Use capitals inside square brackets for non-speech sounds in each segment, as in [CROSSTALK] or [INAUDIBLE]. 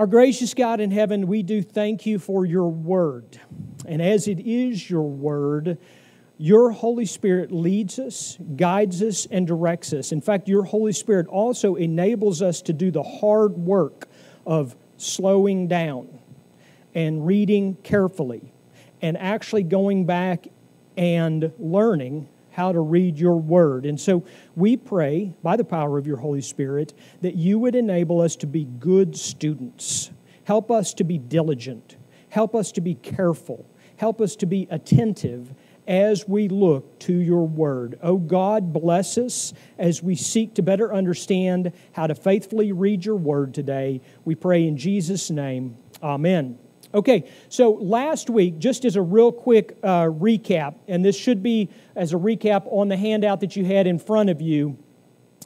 Our gracious God in heaven, we do thank you for your word. And as it is your word, your Holy Spirit leads us, guides us, and directs us. In fact, your Holy Spirit also enables us to do the hard work of slowing down and reading carefully and actually going back and learning how to read your word. And so we pray, by the power of your Holy Spirit, that you would enable us to be good students. Help us to be diligent. Help us to be careful. Help us to be attentive as we look to your word. Oh God, bless us as we seek to better understand how to faithfully read your word today. We pray in Jesus' name. Amen. Okay, so last week, just as a real quick uh, recap, and this should be as a recap on the handout that you had in front of you,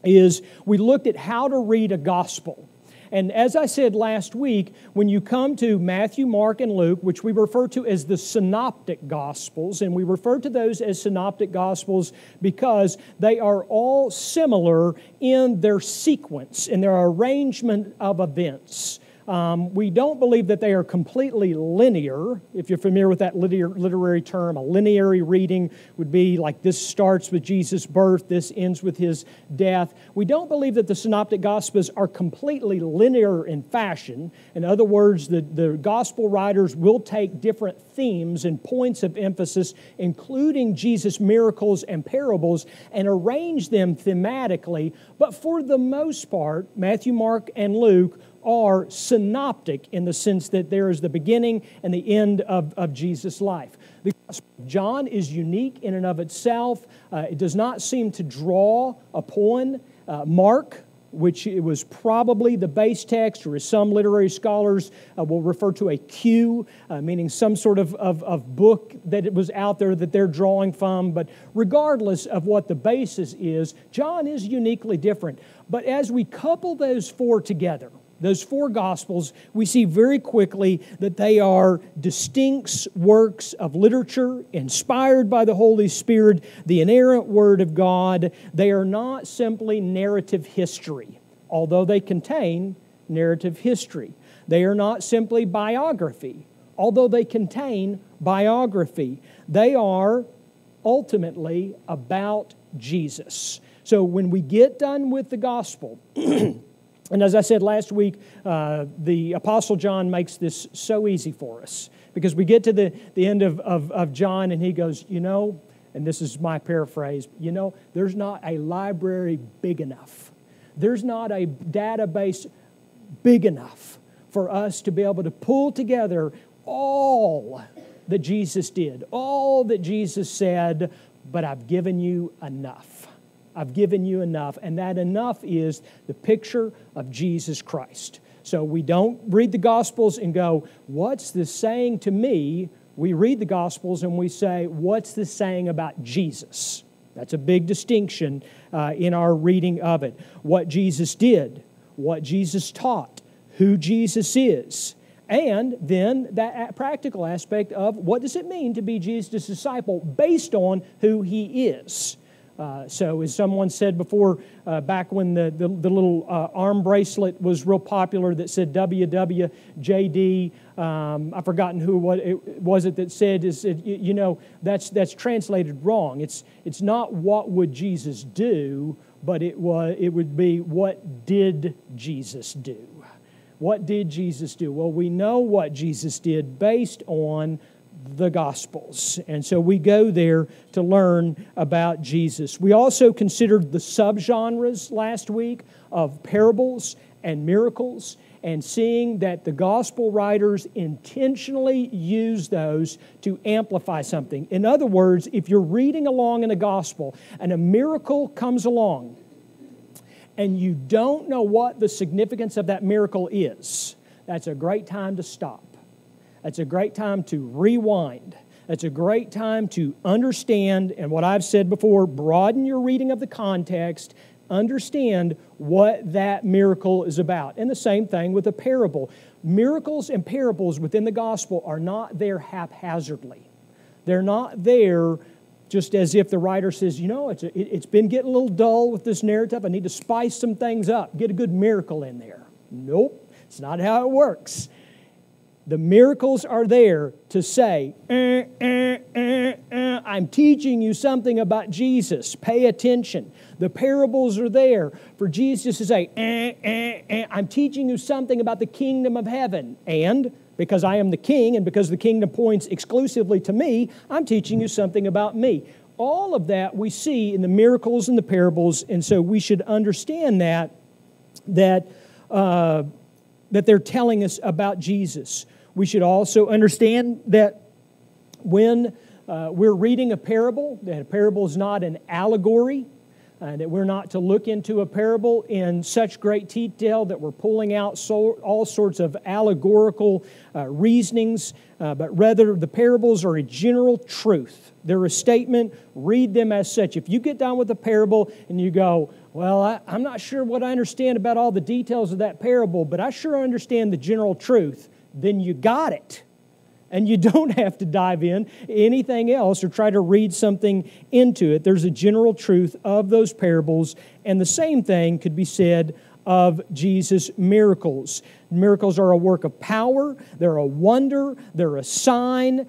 is we looked at how to read a gospel. And as I said last week, when you come to Matthew, Mark, and Luke, which we refer to as the synoptic gospels, and we refer to those as synoptic gospels because they are all similar in their sequence, in their arrangement of events. Um, we don't believe that they are completely linear. If you're familiar with that literary term, a linear reading would be like this starts with Jesus' birth, this ends with his death. We don't believe that the synoptic gospels are completely linear in fashion. In other words, the, the gospel writers will take different themes and points of emphasis, including Jesus' miracles and parables, and arrange them thematically. But for the most part, Matthew, Mark, and Luke are synoptic in the sense that there is the beginning and the end of, of Jesus' life. The Gospel of John is unique in and of itself. Uh, it does not seem to draw upon uh, Mark, which it was probably the base text, or as some literary scholars uh, will refer to a Q, uh, meaning some sort of, of, of, book that it was out there that they're drawing from. But regardless of what the basis is, John is uniquely different. But as we couple those four together, those four Gospels, we see very quickly that they are distinct works of literature inspired by the Holy Spirit, the inerrant Word of God. They are not simply narrative history, although they contain narrative history. They are not simply biography, although they contain biography. They are ultimately about Jesus. So when we get done with the gospel, [CLEARS THROAT] And as I said last week, uh, the Apostle John makes this so easy for us because we get to the, the end of, of, of John and he goes, You know, and this is my paraphrase, you know, there's not a library big enough, there's not a database big enough for us to be able to pull together all that Jesus did, all that Jesus said, but I've given you enough. I've given you enough. And that enough is the picture of Jesus Christ. So we don't read the Gospels and go, What's this saying to me? We read the Gospels and we say, What's this saying about Jesus? That's a big distinction uh, in our reading of it. What Jesus did, what Jesus taught, who Jesus is, and then that practical aspect of what does it mean to be Jesus' disciple based on who he is. Uh, so, as someone said before, uh, back when the, the, the little uh, arm bracelet was real popular that said WWJD, um, I've forgotten who what it was it that said is it, you know that's that's translated wrong. It's it's not what would Jesus do, but it was it would be what did Jesus do? What did Jesus do? Well, we know what Jesus did based on the Gospels. And so we go there to learn about Jesus. We also considered the subgenres last week of parables and miracles and seeing that the gospel writers intentionally use those to amplify something. In other words, if you're reading along in a gospel and a miracle comes along and you don't know what the significance of that miracle is, that's a great time to stop it's a great time to rewind. It's a great time to understand, and what I've said before, broaden your reading of the context, understand what that miracle is about. And the same thing with a parable. Miracles and parables within the gospel are not there haphazardly. They're not there just as if the writer says, you know, it's, a, it's been getting a little dull with this narrative. I need to spice some things up, get a good miracle in there. Nope. It's not how it works. The miracles are there to say, eh, eh, eh, eh, I'm teaching you something about Jesus. Pay attention. The parables are there for Jesus to say, eh, eh, I'm teaching you something about the kingdom of heaven. And because I am the king and because the kingdom points exclusively to me, I'm teaching you something about me. All of that we see in the miracles and the parables, and so we should understand that, that, uh, that they're telling us about Jesus. We should also understand that when uh, we're reading a parable, that a parable is not an allegory, uh, that we're not to look into a parable in such great detail that we're pulling out so, all sorts of allegorical uh, reasonings, uh, but rather the parables are a general truth. They're a statement, read them as such. If you get done with a parable and you go, Well, I, I'm not sure what I understand about all the details of that parable, but I sure understand the general truth, then you got it and you [LAUGHS] don't have to dive in anything else or try to read something into it. There's a general truth of those parables, and the same thing could be said of Jesus' miracles. Miracles are a work of power, they're a wonder, they're a sign,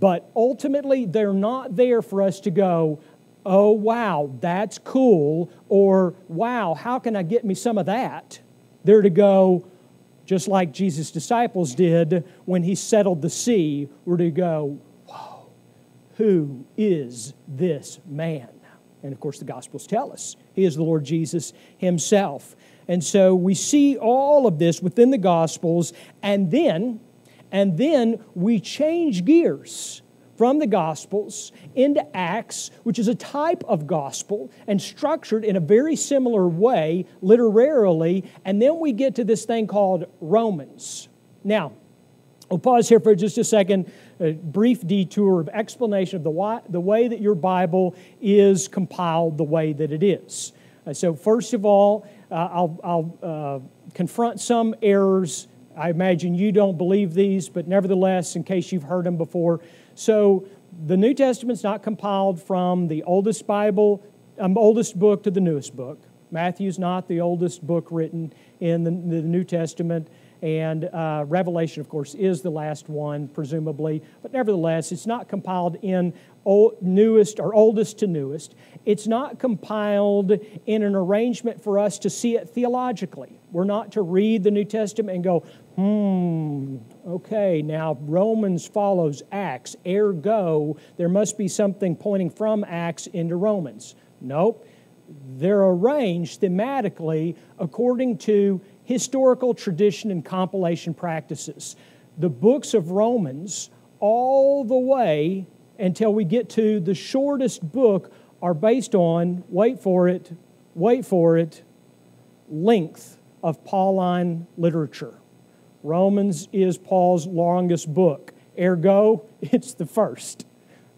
but ultimately they're not there for us to go, oh, wow, that's cool, or wow, how can I get me some of that? They're to go, just like Jesus' disciples did when he settled the sea, were to go, Whoa, who is this man? And of course, the Gospels tell us he is the Lord Jesus himself. And so we see all of this within the Gospels, and then, and then we change gears from the Gospels into Acts, which is a type of gospel and structured in a very similar way, literarily, and then we get to this thing called Romans. Now, we'll pause here for just a second, a brief detour of explanation of the, why, the way that your Bible is compiled the way that it is. Uh, so, first of all, uh, I'll, I'll uh, confront some errors. I imagine you don't believe these, but nevertheless, in case you've heard them before, so the New Testament's not compiled from the oldest Bible, um, oldest book to the newest book. Matthew's not the oldest book written in the, the New Testament. And uh, Revelation, of course, is the last one, presumably. But nevertheless, it's not compiled in old, newest or oldest to newest. It's not compiled in an arrangement for us to see it theologically. We're not to read the New Testament and go, hmm, okay, now Romans follows Acts, ergo, there must be something pointing from Acts into Romans. Nope. They're arranged thematically according to historical tradition and compilation practices. The books of Romans, all the way until we get to the shortest book, are based on, wait for it, wait for it, length of Pauline literature. Romans is Paul's longest book. Ergo, [LAUGHS] it's the first,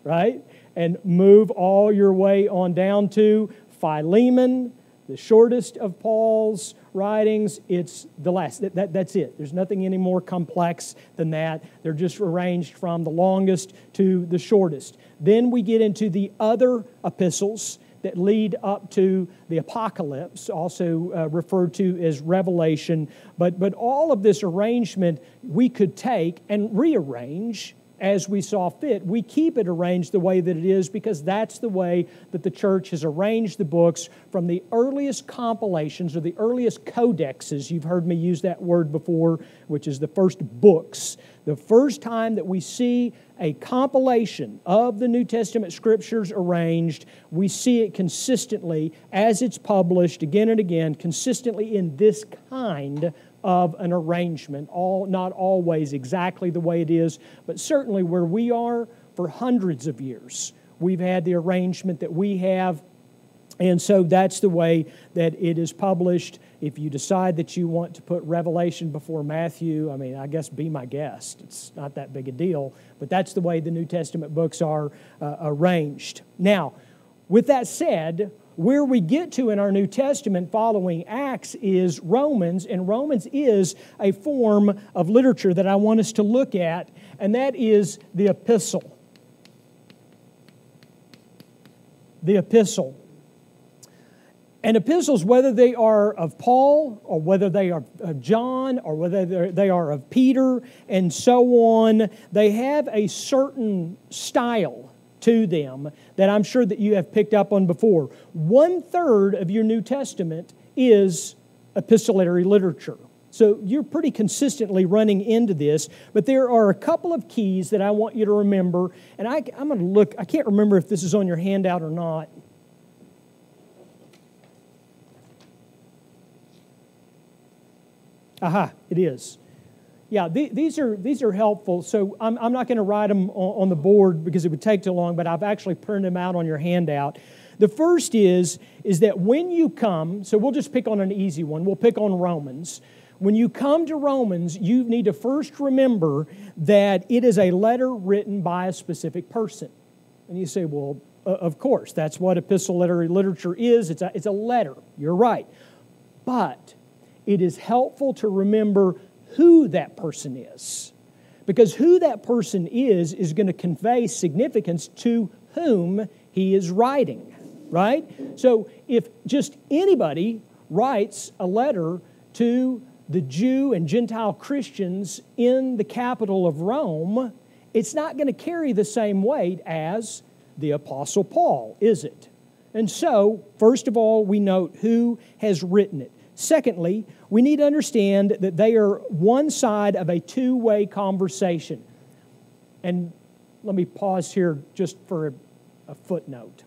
right? And move all your way on down to Philemon, the shortest of Paul's writings. It's the last. That, that, that's it. There's nothing any more complex than that. They're just arranged from the longest to the shortest. Then we get into the other epistles that lead up to the apocalypse, also uh, referred to as Revelation. But, but all of this arrangement we could take and rearrange as we saw fit. We keep it arranged the way that it is because that's the way that the church has arranged the books from the earliest compilations or the earliest codexes. You've heard me use that word before, which is the first books. The first time that we see a compilation of the New Testament scriptures arranged, we see it consistently as it's published again and again, consistently in this kind of an arrangement, all, not always exactly the way it is, but certainly where we are for hundreds of years. We've had the arrangement that we have, and so that's the way that it is published. If you decide that you want to put Revelation before Matthew, I mean, I guess be my guest. It's not that big a deal, but that's the way the New Testament books are uh, arranged. Now, with that said, where we get to in our New Testament following Acts is Romans, and Romans is a form of literature that I want us to look at, and that is the epistle. The epistle. And epistles, whether they are of Paul or whether they are of John or whether they are of Peter and so on, they have a certain style to them that I'm sure that you have picked up on before. One third of your New Testament is epistolary literature. So you're pretty consistently running into this, but there are a couple of keys that I want you to remember. And I, am going to look, I can't remember if this is on your handout or not. Aha, it is. Yeah, th- these, are, these are helpful. So I'm, I'm not going to write them on, on the board because it would take too long, but I've actually printed them out on your handout. The first is, is that when you come, so we'll just pick on an easy one, we'll pick on Romans. When you come to Romans, you need to first remember that it is a letter written by a specific person. And you say, well, uh, of course, that's what epistolary literature is. It's a, it's a letter. You're right. But it is helpful to remember who that person is. Because who that person is is going to convey significance to whom he is writing, right? So if just anybody writes a letter to the Jew and Gentile Christians in the capital of Rome, it's not going to carry the same weight as the Apostle Paul, is it? And so, first of all, we note who has written it. Secondly, we need to understand that they are one side of a two way conversation. And let me pause here just for a, a footnote.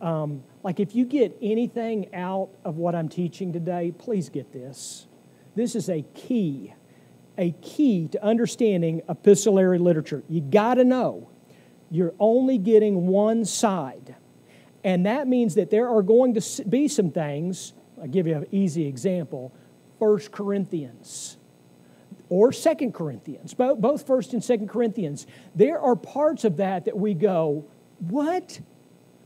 Um, like, if you get anything out of what I'm teaching today, please get this. This is a key, a key to understanding epistolary literature. You got to know you're only getting one side. And that means that there are going to be some things I'll give you an easy example. First Corinthians or Second Corinthians, both, both First and Second Corinthians. There are parts of that that we go, what?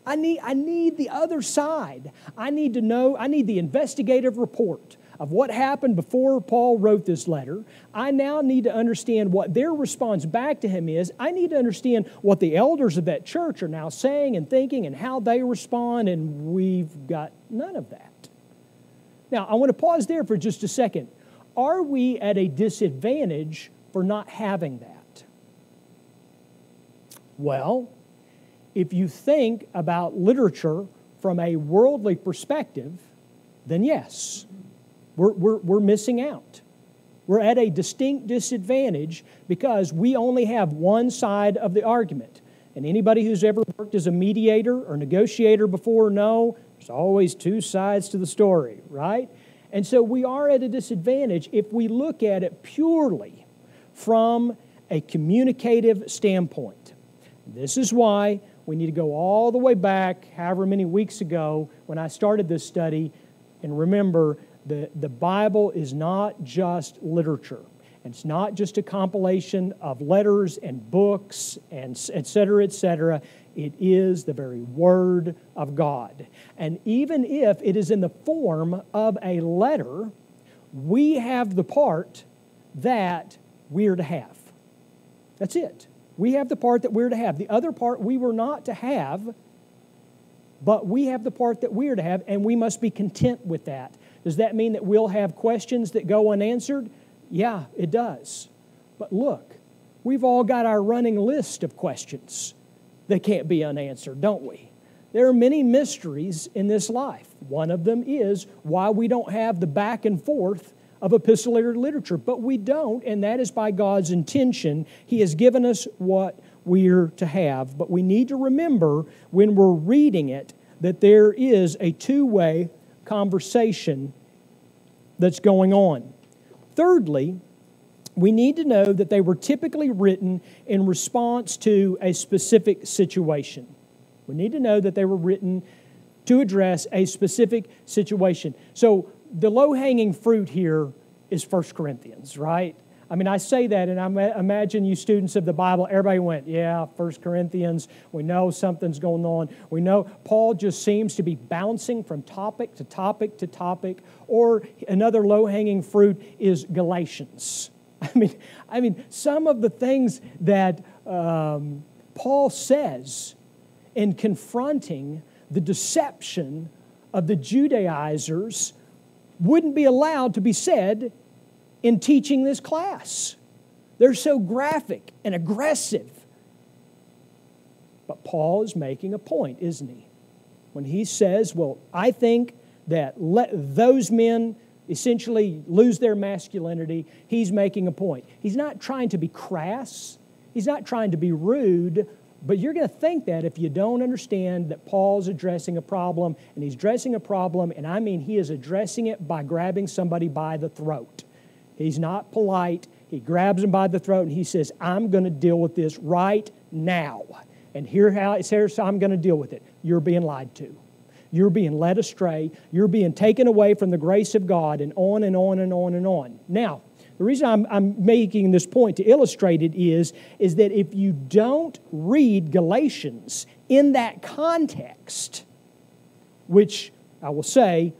I need, I need the other side. I need to know, I need the investigative report of what happened before Paul wrote this letter. I now need to understand what their response back to him is. I need to understand what the elders of that church are now saying and thinking and how they respond, and we've got none of that. Now, I want to pause there for just a second. Are we at a disadvantage for not having that? Well, if you think about literature from a worldly perspective, then yes, we're, we're, we're missing out. We're at a distinct disadvantage because we only have one side of the argument. And anybody who's ever worked as a mediator or negotiator before know there's always two sides to the story, right? And so we are at a disadvantage if we look at it purely from a communicative standpoint. This is why we need to go all the way back, however many weeks ago, when I started this study, and remember the, the Bible is not just literature. It's not just a compilation of letters and books and et cetera, et cetera. It is the very Word of God. And even if it is in the form of a letter, we have the part that we're to have. That's it. We have the part that we're to have. The other part we were not to have, but we have the part that we're to have, and we must be content with that. Does that mean that we'll have questions that go unanswered? Yeah, it does. But look, we've all got our running list of questions that can't be unanswered, don't we? There are many mysteries in this life. One of them is why we don't have the back and forth of epistolary literature, but we don't, and that is by God's intention. He has given us what we're to have, but we need to remember when we're reading it that there is a two way conversation that's going on. Thirdly, we need to know that they were typically written in response to a specific situation. We need to know that they were written to address a specific situation. So the low hanging fruit here is 1 Corinthians, right? I mean, I say that, and I imagine you students of the Bible, everybody went, Yeah, 1 Corinthians, we know something's going on. We know Paul just seems to be bouncing from topic to topic to topic. Or another low hanging fruit is Galatians. [LAUGHS] I mean, I mean, some of the things that um, Paul says in confronting the deception of the Judaizers wouldn't be allowed to be said in teaching this class. They're so graphic and aggressive. But Paul is making a point, isn't he? When he says, Well, I think that let those men essentially lose their masculinity, he's making a point. He's not trying to be crass, he's not trying to be rude, but you're going to think that if you don't understand that Paul's addressing a problem, and he's addressing a problem, and I mean he is addressing it by grabbing somebody by the throat. He's not polite. He grabs him by the throat and he says, I'm going to deal with this right now. And here how here's how I'm going to deal with it. You're being lied to. You're being led astray. You're being taken away from the grace of God, and on and on and on and on. Now, the reason I'm, I'm making this point to illustrate it is, is that if you don't read Galatians in that context, which I will say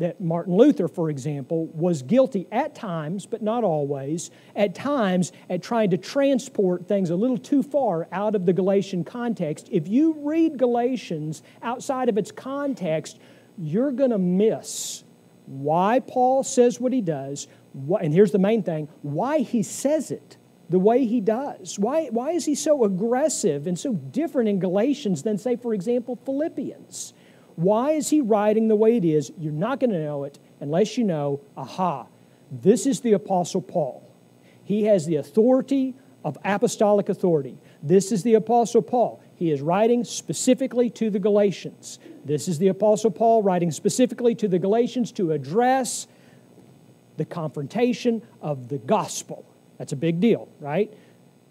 that Martin Luther, for example, was guilty at times, but not always, at times at trying to transport things a little too far out of the Galatian context. If you read Galatians outside of its context, you're going to miss why Paul says what he does, and here's the main thing why he says it the way he does. Why, why is he so aggressive and so different in Galatians than, say, for example, Philippians? Why is he writing the way it is? You're not going to know it unless you know, aha, this is the Apostle Paul. He has the authority of apostolic authority. This is the Apostle Paul. He is writing specifically to the Galatians. This is the Apostle Paul writing specifically to the Galatians to address the confrontation of the gospel. That's a big deal, right?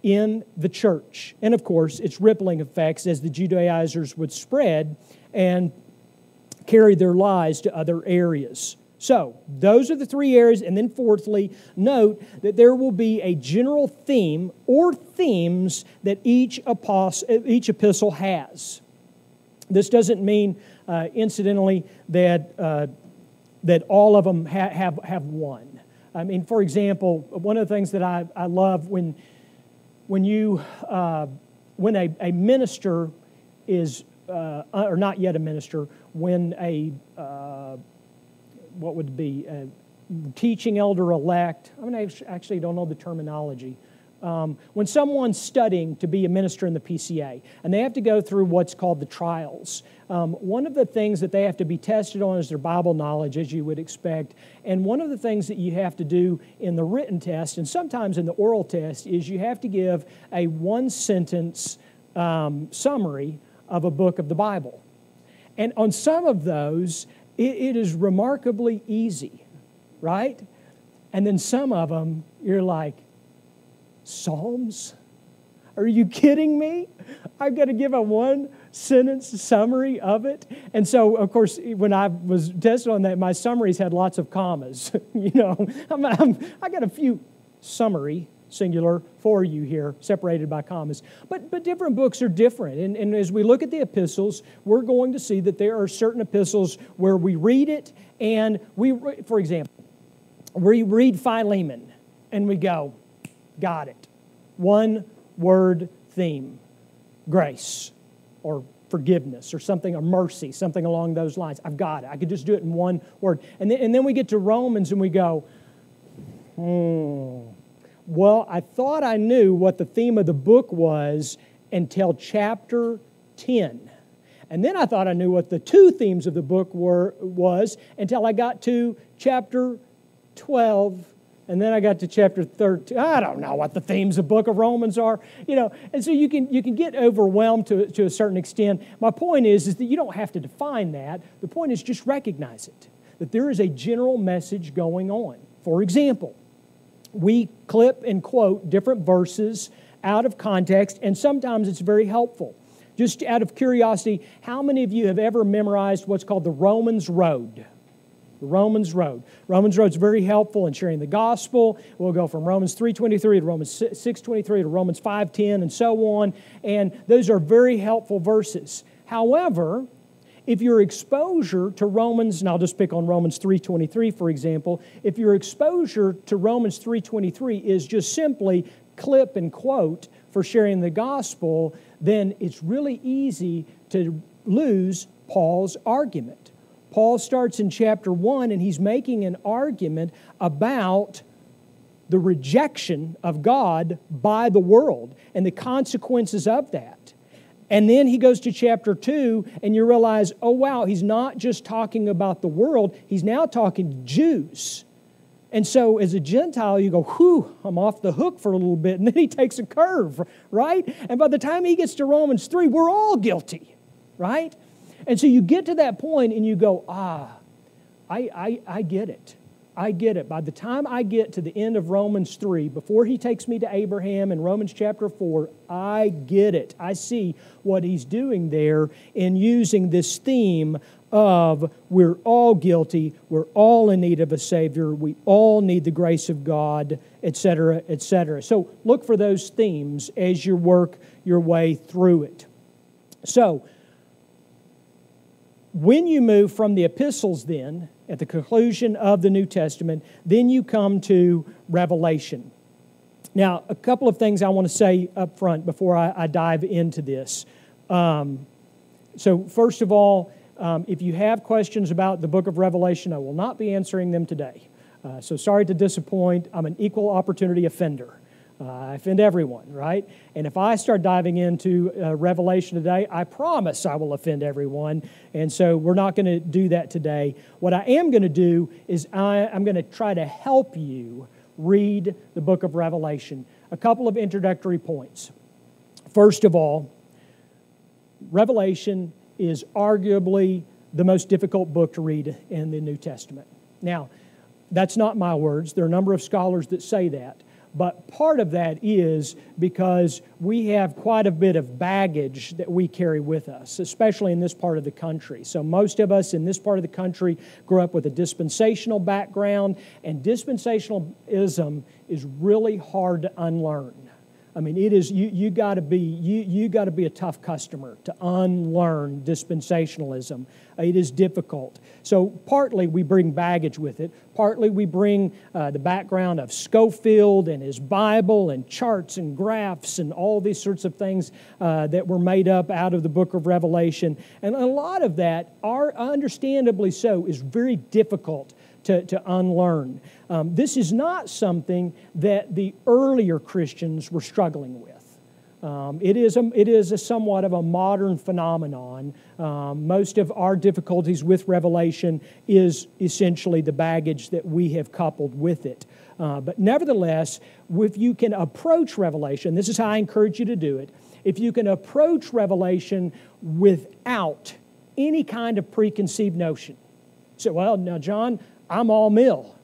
In the church. And of course, its rippling effects as the Judaizers would spread and carry their lies to other areas. So, those are the three areas. And then, fourthly, note that there will be a general theme or themes that each, apostle, each epistle has. This doesn't mean, uh, incidentally, that, uh, that all of them ha- have, have one. I mean, for example, one of the things that I, I love when, when you, uh, when a, a minister is, uh, or not yet a minister, when a, uh, what would be, a teaching elder elect, I mean, I actually don't know the terminology. Um, when someone's studying to be a minister in the PCA and they have to go through what's called the trials, um, one of the things that they have to be tested on is their Bible knowledge, as you would expect. And one of the things that you have to do in the written test and sometimes in the oral test is you have to give a one sentence um, summary of a book of the Bible. And on some of those, it, it is remarkably easy, right? And then some of them, you're like, Psalms? Are you kidding me? I've got to give a one sentence summary of it. And so, of course, when I was tested on that, my summaries had lots of commas. [LAUGHS] you know, I'm, I'm, I got a few summary singular for you here, separated by commas. But, but different books are different. And, and as we look at the epistles, we're going to see that there are certain epistles where we read it and we, for example, we read Philemon and we go, got it. One word theme grace or forgiveness or something, or mercy, something along those lines. I've got it. I could just do it in one word. And then, and then we get to Romans and we go, hmm well, I thought I knew what the theme of the book was until chapter 10. And then I thought I knew what the two themes of the book were was until I got to chapter 12 and then I got to chapter 13. I don't know what the themes of the book of Romans are, you know. And so you can, you can get overwhelmed to, to a certain extent. My point is, is that you don't have to define that. The point is just recognize it, that there is a general message going on. For example, we clip and quote different verses out of context, and sometimes it's very helpful. Just out of curiosity, how many of you have ever memorized what's called the Romans Road? The Romans Road. Romans Road is very helpful in sharing the gospel. We'll go from Romans 3.23 to Romans 6.23 to Romans 5.10 and so on. And those are very helpful verses. However, if your exposure to Romans, and I'll just pick on Romans 3.23 for example, if your exposure to Romans 3.23 is just simply clip and quote for sharing the gospel, then it's really easy to lose Paul's argument. Paul starts in chapter 1 and he's making an argument about the rejection of God by the world and the consequences of that. And then he goes to chapter 2, and you realize, oh, wow, he's not just talking about the world, he's now talking Jews. And so, as a Gentile, you go, whew, I'm off the hook for a little bit. And then he takes a curve, right? And by the time he gets to Romans 3, we're all guilty, right? And so you get to that point and you go, ah, I, I, I get it. I get it. By the time I get to the end of Romans 3, before he takes me to Abraham in Romans chapter 4, I get it. I see what he's doing there in using this theme of we're all guilty, we're all in need of a Savior, we all need the grace of God, etc., etc. So look for those themes as you work your way through it. So, when you move from the epistles, then, at the conclusion of the New Testament, then you come to Revelation. Now, a couple of things I want to say up front before I, I dive into this. Um, so, first of all, um, if you have questions about the book of Revelation, I will not be answering them today. Uh, so, sorry to disappoint. I'm an equal opportunity offender. Uh, I offend everyone, right? And if I start diving into uh, Revelation today, I promise I will offend everyone. And so we're not going to do that today. What I am going to do is I, I'm going to try to help you read the book of Revelation. A couple of introductory points. First of all, Revelation is arguably the most difficult book to read in the New Testament. Now, that's not my words. There are a number of scholars that say that. But part of that is because we have quite a bit of baggage that we carry with us, especially in this part of the country. So, most of us in this part of the country grew up with a dispensational background, and dispensationalism is really hard to unlearn. I mean, it is you, you got to be you, you got to be a tough customer to unlearn dispensationalism. It is difficult. So partly we bring baggage with it. Partly we bring uh, the background of Scofield and his Bible and charts and graphs and all these sorts of things uh, that were made up out of the book of Revelation. And a lot of that, are understandably so, is very difficult to, to unlearn. Um, this is not something that the earlier Christians were struggling with. Um, it, is a, it is a somewhat of a modern phenomenon. Um, most of our difficulties with Revelation is essentially the baggage that we have coupled with it. Uh, but nevertheless, if you can approach Revelation, this is how I encourage you to do it. If you can approach Revelation without any kind of preconceived notion. So, well, now, John, I'm amill.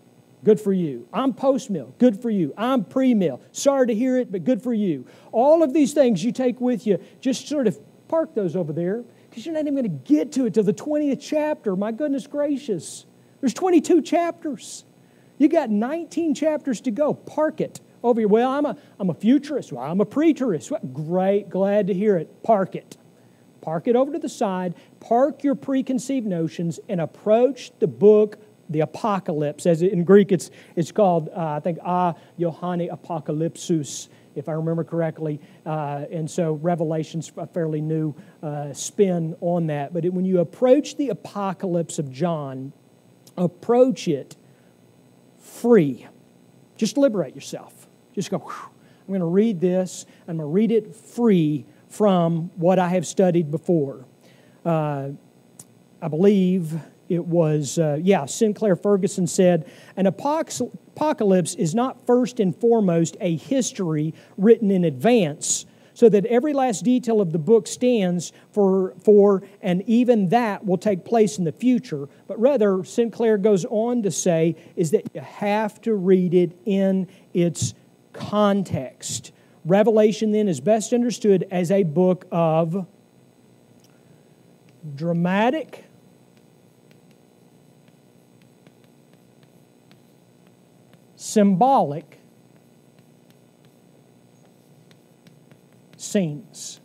Good for you. I'm post mill. Good for you. I'm pre mill. Sorry to hear it, but good for you. All of these things you take with you, just sort of park those over there because you're not even going to get to it till the 20th chapter. My goodness gracious. There's 22 chapters. You got 19 chapters to go. Park it over here. Well, I'm a, I'm a futurist. Well, I'm a preterist. Well, great. Glad to hear it. Park it. Park it over to the side. Park your preconceived notions and approach the book the apocalypse. As in Greek, it's, it's called, uh, I think, A Johanni Apocalypsus, if I remember correctly. Uh, and so Revelation's a fairly new uh, spin on that. But it, when you approach the apocalypse of John, approach it free. Just liberate yourself. Just go, I'm going to read this, I'm going to read it free from what I have studied before. Uh, I believe it was, uh, yeah, Sinclair Ferguson said, An apocalypse is not first and foremost a history written in advance, so that every last detail of the book stands for, for, and even that will take place in the future. But rather, Sinclair goes on to say, is that you have to read it in its context. Revelation, then, is best understood as a book of dramatic symbolic scenes.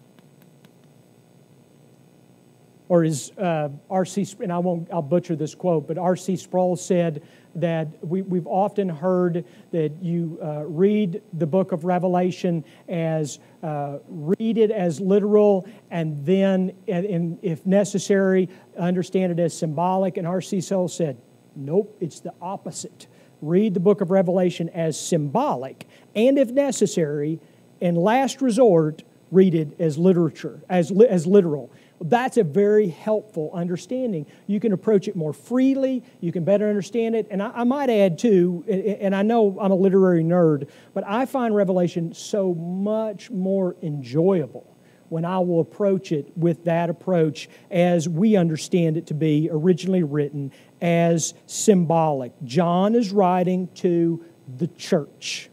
or as uh, R.C. and I won't, I'll butcher this quote, but R.C. Sproul said that we, we've often heard that you uh, read the book of Revelation as uh, read it as literal, and then, and, and if necessary, understand it as symbolic. And R.C. Sproul said, nope, it's the opposite. Read the book of Revelation as symbolic, and if necessary, in last resort, read it as literature, as, as literal. That's a very helpful understanding. You can approach it more freely, you can better understand it. And I, I, might add, too, and I know I'm a literary nerd, but I find Revelation so much more enjoyable when I will approach it with that approach as we understand it to be originally written as symbolic. John is writing to the church.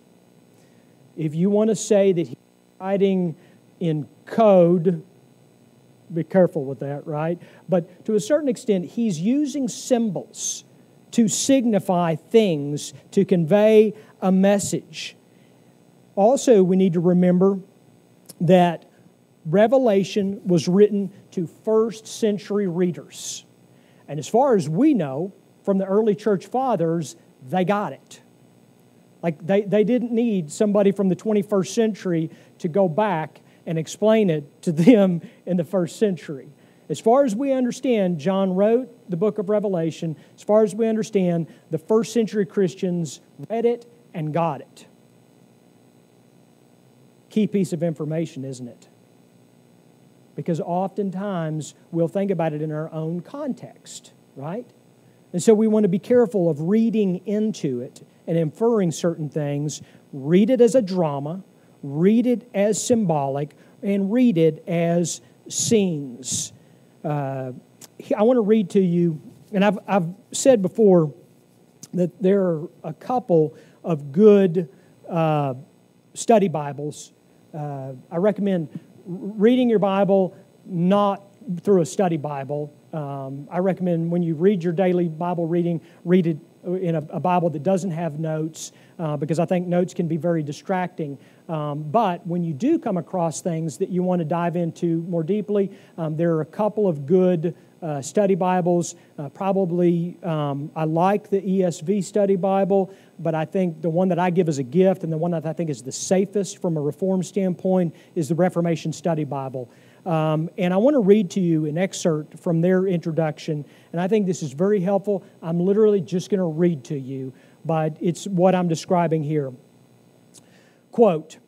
If you want to say that he's writing in code, be careful with that, right? But to a certain extent, he's using symbols to signify things, to convey a message. Also, we need to remember that Revelation was written to first century readers. And as far as we know from the early church fathers, they got it. Like they, they didn't need somebody from the 21st century to go back and explain it to them in the first century. As far as we understand, John wrote the book of Revelation. As far as we understand, the first century Christians read it and got it. Key piece of information, isn't it? Because oftentimes we'll think about it in our own context, right? And so we want to be careful of reading into it and inferring certain things. Read it as a drama, read it as symbolic, and read it as scenes. Uh, I want to read to you, and I've, I've said before that there are a couple of good uh, study Bibles. Uh, I recommend reading your Bible not through a study Bible. Um, I recommend when you read your daily Bible reading, read it in a, a Bible that doesn't have notes uh, because I think notes can be very distracting. Um, but when you do come across things that you want to dive into more deeply, um, there are a couple of good uh, study Bibles. Uh, probably, um, I like the ESV study Bible, but I think the one that I give as a gift and the one that I think is the safest from a Reform standpoint is the Reformation Study Bible. Um, and I want to read to you an excerpt from their introduction, and I think this is very helpful. I'm literally just going to read to you, but it's what I'm describing here. Quote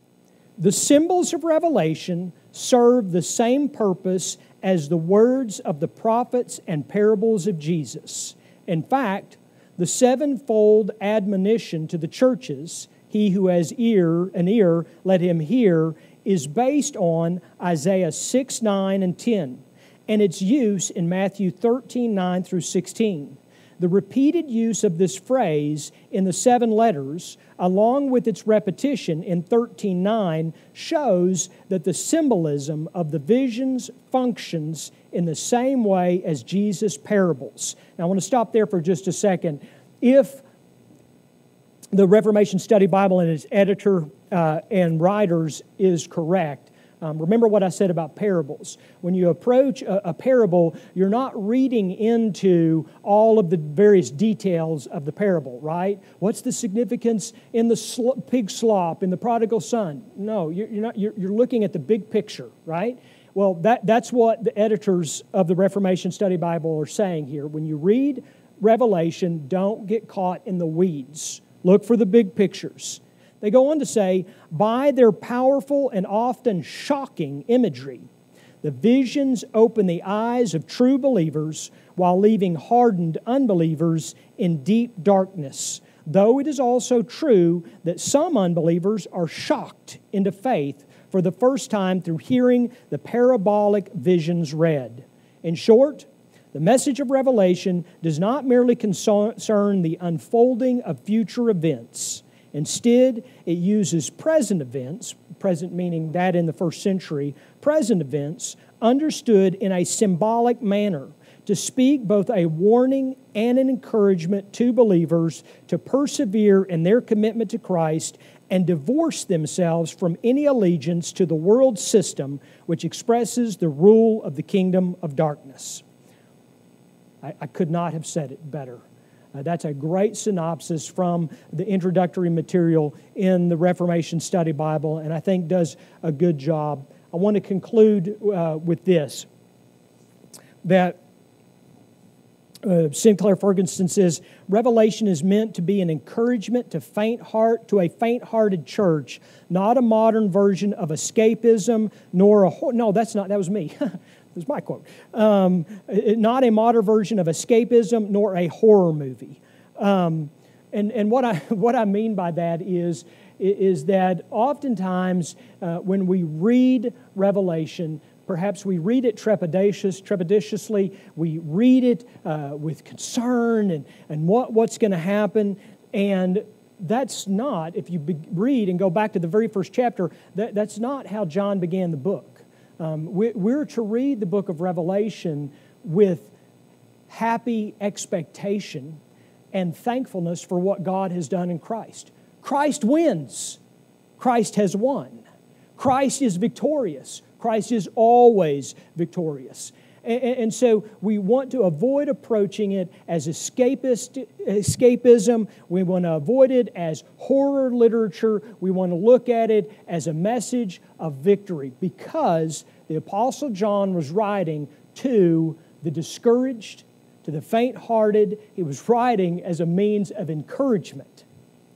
The symbols of Revelation serve the same purpose as the words of the prophets and parables of Jesus. In fact, the sevenfold admonition to the churches, he who has ear, an ear, let him hear, is based on Isaiah 6, 9, and 10, and its use in Matthew 13, 9 through 16. The repeated use of this phrase in the seven letters, along with its repetition in 13:9, shows that the symbolism of the visions functions in the same way as Jesus' parables. Now, I want to stop there for just a second. If the Reformation Study Bible and its editor uh, and writers is correct. Um, remember what I said about parables. When you approach a, a, parable, you're not reading into all of the various details of the parable, right? What's the significance in the sl- pig slop, in the prodigal son? No, you're, you're not, you're, you're looking at the big picture, right? Well, that, that's what the editors of the Reformation Study Bible are saying here. When you read Revelation, don't get caught in the weeds. Look for the big pictures. They go on to say, by their powerful and often shocking imagery, the visions open the eyes of true believers while leaving hardened unbelievers in deep darkness. Though it is also true that some unbelievers are shocked into faith for the first time through hearing the parabolic visions read. In short, the message of Revelation does not merely concern the unfolding of future events. Instead, it uses present events, present meaning that in the first century, present events understood in a symbolic manner to speak both a warning and an encouragement to believers to persevere in their commitment to Christ and divorce themselves from any allegiance to the world system which expresses the rule of the kingdom of darkness. I, I could not have said it better. Uh, that's a great synopsis from the introductory material in the Reformation Study Bible, and I think does a good job. I want to conclude uh, with this that uh, Sinclair Ferguson says Revelation is meant to be an encouragement to faint heart to a faint-hearted church, not a modern version of escapism, nor a no. That's not. That was me. [LAUGHS] was my quote. Um, not a modern version of escapism nor a horror movie. Um, and and what, I, [LAUGHS] what I mean by that is, is that oftentimes uh, when we read Revelation, perhaps we read it trepidatious, trepidatiously, we read it uh, with concern and, and what, what's going to happen. And that's not, if you be, read and go back to the very first chapter, that, that's not how John began the book. Um, we, we're to read the book of Revelation with happy expectation and thankfulness for what God has done in Christ. Christ wins, Christ has won. Christ is victorious, Christ is always victorious. And, so we want to avoid approaching it as escapist, escapism. We want to avoid it as horror literature. We want to look at it as a message of victory because the Apostle John was writing to the discouraged, to the faint hearted. He was writing as a means of encouragement,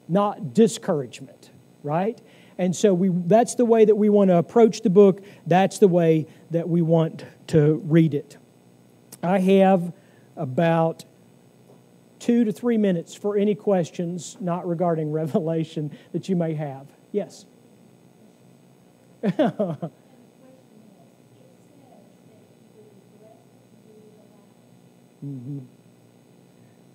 not discouragement, right? And so we, that's the way that we want to approach the book. That's the way that we want to read it. I have about two to three minutes for any questions not regarding [LAUGHS] Revelation that you may have. Yes. [LAUGHS] mm-hmm.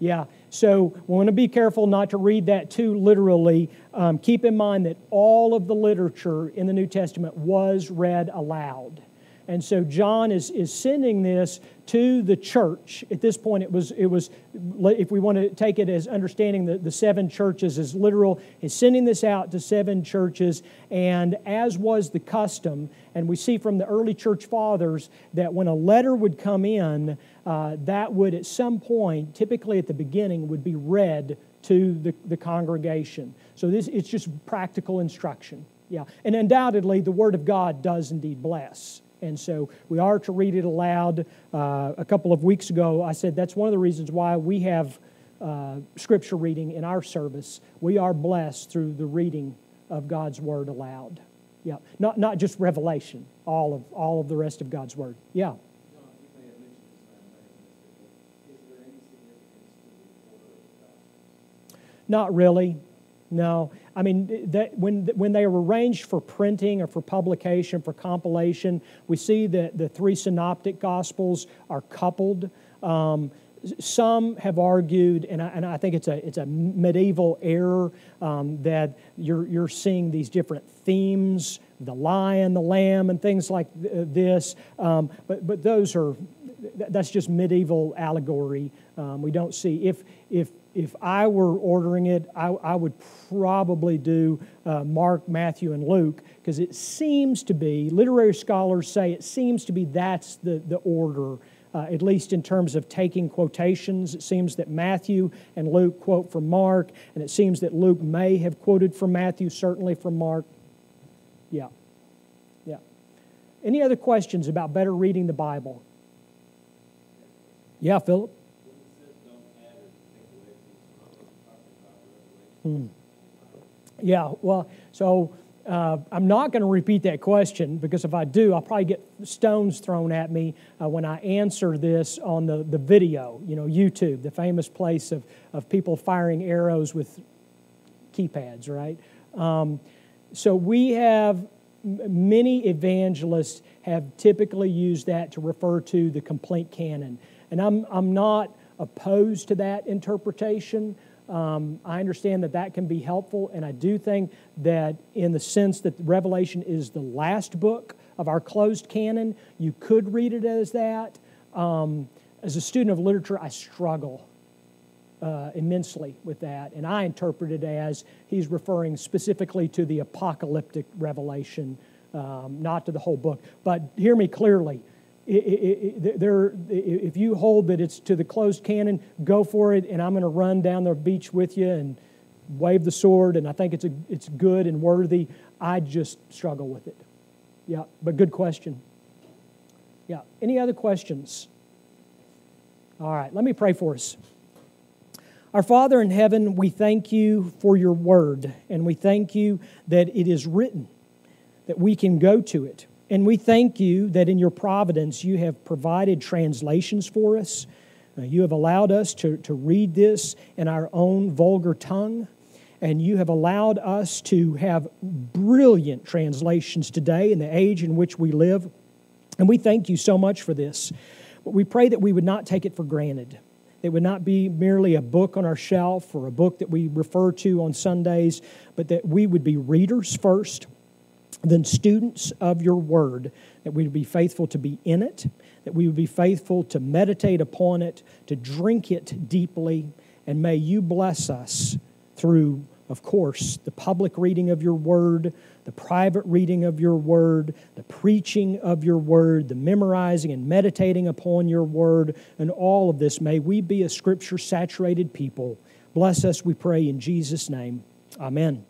Yeah, so we want to be careful not to read that too literally. Um, keep in mind that all of the literature in the New Testament was read aloud. And so John is, is sending this to the church. At this point, it was, it was if we want to take it as understanding the, the seven churches as literal, is sending this out to seven churches. And as was the custom, and we see from the early church fathers that when a letter would come in, uh, that would at some point, typically at the beginning, would be read to the, the congregation. So this it's just practical instruction. Yeah. And undoubtedly the Word of God does indeed bless. And so we are to read it aloud. Uh, a couple of weeks ago, I said that's one of the reasons why we have uh, scripture reading in our service. We are blessed through the reading of God's Word aloud. Yeah, not, not just revelation, all of, all of the rest of God's Word. Yeah. Not really. No, I mean, that when, when they are arranged for printing or for publication, for compilation, we see that the three synoptic gospels are coupled. Um, some have argued, and I, and I, think it's a, it's a medieval error, um, that you're, you're seeing these different themes the lion, the lamb, and things like this. Um, but, but those are, that's just medieval allegory. Um, we don't see, if, if if I were ordering it, I, I would probably do uh, Mark, Matthew, and Luke because it seems to be, literary scholars say it seems to be that's the, the order, uh, at least in terms of taking quotations. It seems that Matthew and Luke quote from Mark, and it seems that Luke may have quoted from Matthew, certainly from Mark. Yeah. Yeah. Any other questions about better reading the Bible? Yeah, Philip? Hmm. Yeah, well, so uh, I'm not going to repeat that question because if I do, I'll probably get stones thrown at me uh, when I answer this on the, the video, you know, YouTube, the famous place of, of people firing arrows with keypads, right? Um, so we have many evangelists have typically used that to refer to the complete canon. And I'm, I'm not opposed to that interpretation. Um, I understand that that can be helpful, and I do think that in the sense that Revelation is the last book of our closed canon, you could read it as that. Um, as a student of literature, I struggle. uh, immensely with that. And I interpret it as he's referring specifically to the apocalyptic revelation, um, not to the whole book. But hear me clearly. There, if you hold that it's to the closed canon, go for it, and I'm going to run down the beach with you and wave the sword, and I think it's, a, it's good and worthy. I just struggle with it. Yeah, but good question. Yeah, any other questions? All right, let me pray for us. Our Father in heaven, we thank you for your word, and we thank you that it is written, that we can go to it. And we thank you that in your providence you have provided translations for us. Uh, you have allowed us to, to read this in our own vulgar tongue, and you have allowed us to have brilliant translations today in the age in which we live. And we thank you so much for this. But we pray that we would not take it for granted it would not be merely a book on our shelf or a book that we refer to on Sundays, but that we would be readers first, then students of your word, that we would be faithful to be in it, that we would be faithful to meditate upon it, to drink it deeply, and may you bless us through, of course, the public reading of your word, the private reading of your word, the preaching of your word, the memorizing and meditating upon your word, and all of this. May we be a scripture saturated people. Bless us, we pray, in Jesus' name. Amen.